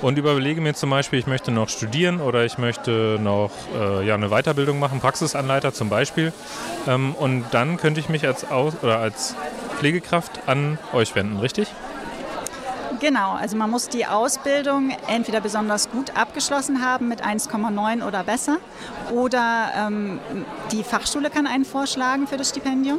und überlege mir zum Beispiel, ich möchte noch studieren oder ich möchte noch äh, ja, eine Weiterbildung machen, Praxisanleiter zum Beispiel. Ähm, und dann könnte ich mich als, Aus oder als Pflegekraft an euch wenden, richtig? Genau, also man muss die Ausbildung entweder besonders gut abgeschlossen haben mit 1,9 oder besser oder ähm, die Fachschule kann einen vorschlagen für das Stipendium.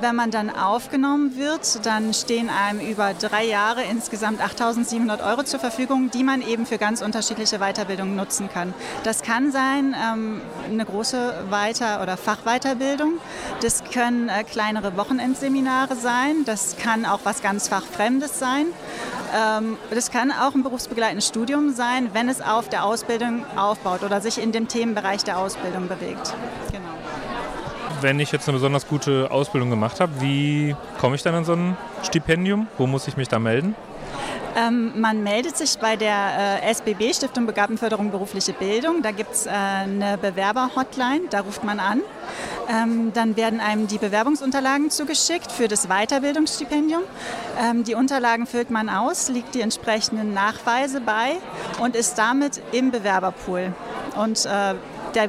Wenn man dann aufgenommen wird, dann stehen einem über drei Jahre insgesamt 8.700 Euro zur Verfügung, die man eben für ganz unterschiedliche Weiterbildungen nutzen kann. Das kann sein ähm, eine große Weiter- oder Fachweiterbildung, das können äh, kleinere Wochenendseminare sein, das kann auch was ganz Fachfremdes sein. Ähm, das kann auch ein berufsbegleitendes Studium sein, wenn es auf der Ausbildung aufbaut oder sich in dem Themenbereich der Ausbildung bewegt. Genau. Wenn ich jetzt eine besonders gute Ausbildung gemacht habe, wie komme ich dann an so ein Stipendium? Wo muss ich mich da melden? Ähm, man meldet sich bei der äh, SBB, Stiftung Begabtenförderung berufliche Bildung. Da gibt es äh, eine Bewerber-Hotline, da ruft man an. Ähm, dann werden einem die Bewerbungsunterlagen zugeschickt für das Weiterbildungsstipendium. Ähm, die Unterlagen füllt man aus, liegt die entsprechenden Nachweise bei und ist damit im Bewerberpool. Und äh,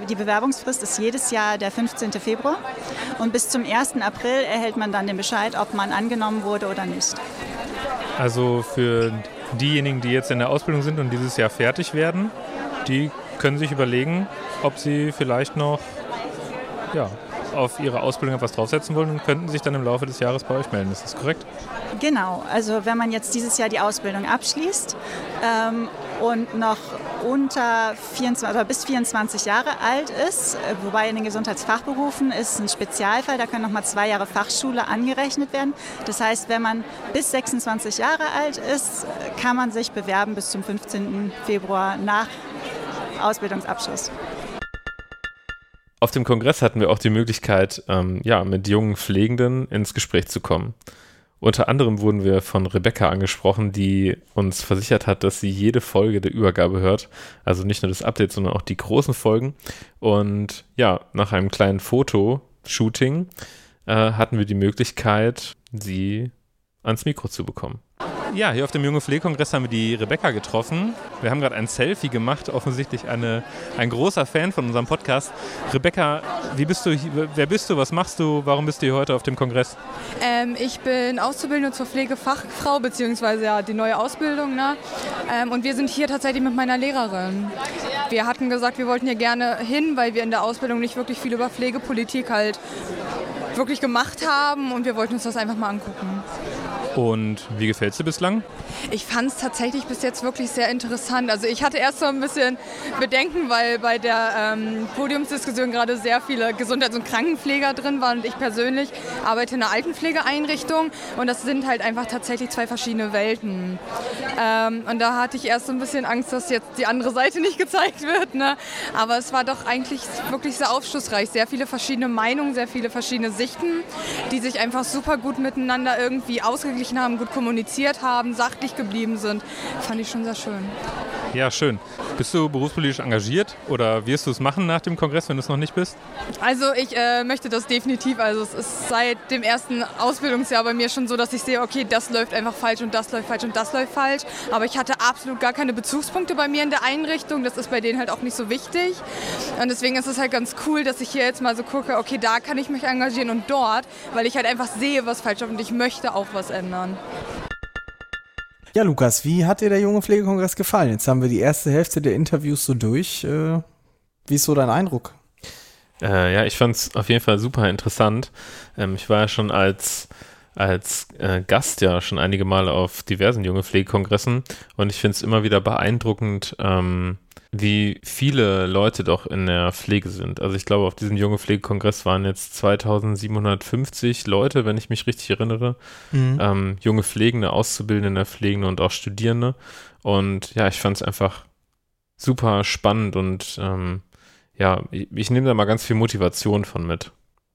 die Bewerbungsfrist ist jedes Jahr der 15. Februar und bis zum 1. April erhält man dann den Bescheid, ob man angenommen wurde oder nicht. Also für diejenigen, die jetzt in der Ausbildung sind und dieses Jahr fertig werden, die können sich überlegen, ob sie vielleicht noch ja, auf ihre Ausbildung etwas draufsetzen wollen und könnten sich dann im Laufe des Jahres bei euch melden. Ist das korrekt? Genau, also wenn man jetzt dieses Jahr die Ausbildung abschließt ähm, und noch unter 24 oder bis 24 Jahre alt ist, äh, wobei in den Gesundheitsfachberufen ist ein Spezialfall, da können noch mal zwei Jahre Fachschule angerechnet werden. Das heißt, wenn man bis 26 Jahre alt ist, kann man sich bewerben bis zum 15. Februar nach Ausbildungsabschluss. Auf dem Kongress hatten wir auch die Möglichkeit, ähm, ja, mit jungen Pflegenden ins Gespräch zu kommen. Unter anderem wurden wir von Rebecca angesprochen, die uns versichert hat, dass sie jede Folge der Übergabe hört. Also nicht nur das Update, sondern auch die großen Folgen. Und ja, nach einem kleinen Fotoshooting äh, hatten wir die Möglichkeit, sie ans Mikro zu bekommen. Ja, hier auf dem Junge Pflegekongress haben wir die Rebecca getroffen. Wir haben gerade ein Selfie gemacht, offensichtlich eine, ein großer Fan von unserem Podcast. Rebecca, wie bist du, wer bist du, was machst du, warum bist du hier heute auf dem Kongress? Ähm, ich bin Auszubildende zur Pflegefachfrau, beziehungsweise ja die neue Ausbildung. Ne? Ähm, und wir sind hier tatsächlich mit meiner Lehrerin. Wir hatten gesagt, wir wollten hier gerne hin, weil wir in der Ausbildung nicht wirklich viel über Pflegepolitik halt wirklich gemacht haben und wir wollten uns das einfach mal angucken. Und wie gefällt es dir bislang? Ich fand es tatsächlich bis jetzt wirklich sehr interessant. Also ich hatte erst so ein bisschen Bedenken, weil bei der ähm, Podiumsdiskussion gerade sehr viele Gesundheits- und Krankenpfleger drin waren und ich persönlich arbeite in einer Altenpflegeeinrichtung und das sind halt einfach tatsächlich zwei verschiedene Welten. Ähm, und da hatte ich erst so ein bisschen Angst, dass jetzt die andere Seite nicht gezeigt wird. Ne? Aber es war doch eigentlich wirklich sehr aufschlussreich. Sehr viele verschiedene Meinungen, sehr viele verschiedene Sichten, die sich einfach super gut miteinander irgendwie ausgeglichen haben, gut kommuniziert haben, sachlich geblieben sind. Fand ich schon sehr schön. Ja, schön. Bist du berufspolitisch engagiert oder wirst du es machen nach dem Kongress, wenn du es noch nicht bist? Also ich äh, möchte das definitiv. Also es ist seit dem ersten Ausbildungsjahr bei mir schon so, dass ich sehe, okay, das läuft einfach falsch und das läuft falsch und das läuft falsch. Aber ich hatte absolut gar keine Bezugspunkte bei mir in der Einrichtung. Das ist bei denen halt auch nicht so wichtig. Und deswegen ist es halt ganz cool, dass ich hier jetzt mal so gucke, okay, da kann ich mich engagieren und dort, weil ich halt einfach sehe, was falsch ist und ich möchte auch was ändern. Ja, Lukas, wie hat dir der junge Pflegekongress gefallen? Jetzt haben wir die erste Hälfte der Interviews so durch. Äh, wie ist so dein Eindruck? Äh, ja, ich fand es auf jeden Fall super interessant. Ähm, ich war ja schon als, als äh, Gast ja schon einige Male auf diversen junge Pflegekongressen und ich finde es immer wieder beeindruckend, ähm, wie viele Leute doch in der Pflege sind. Also ich glaube, auf diesem junge Pflegekongress waren jetzt 2750 Leute, wenn ich mich richtig erinnere. Mhm. Ähm, junge Pflegende, Auszubildende, Pflegende und auch Studierende. Und ja, ich fand es einfach super spannend und ähm, ja, ich, ich nehme da mal ganz viel Motivation von mit.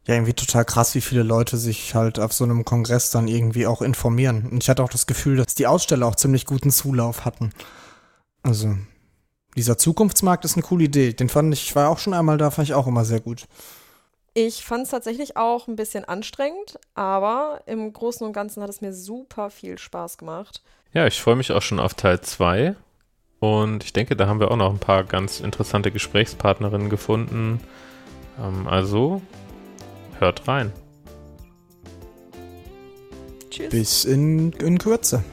Ja, irgendwie total krass, wie viele Leute sich halt auf so einem Kongress dann irgendwie auch informieren. Und ich hatte auch das Gefühl, dass die Aussteller auch ziemlich guten Zulauf hatten. Also, dieser Zukunftsmarkt ist eine coole Idee. Den fand ich, ich war auch schon einmal da, fand ich auch immer sehr gut. Ich fand es tatsächlich auch ein bisschen anstrengend, aber im Großen und Ganzen hat es mir super viel Spaß gemacht. Ja, ich freue mich auch schon auf Teil 2. Und ich denke, da haben wir auch noch ein paar ganz interessante Gesprächspartnerinnen gefunden. Ähm, also, hört rein. Tschüss. Bis in, in Kürze.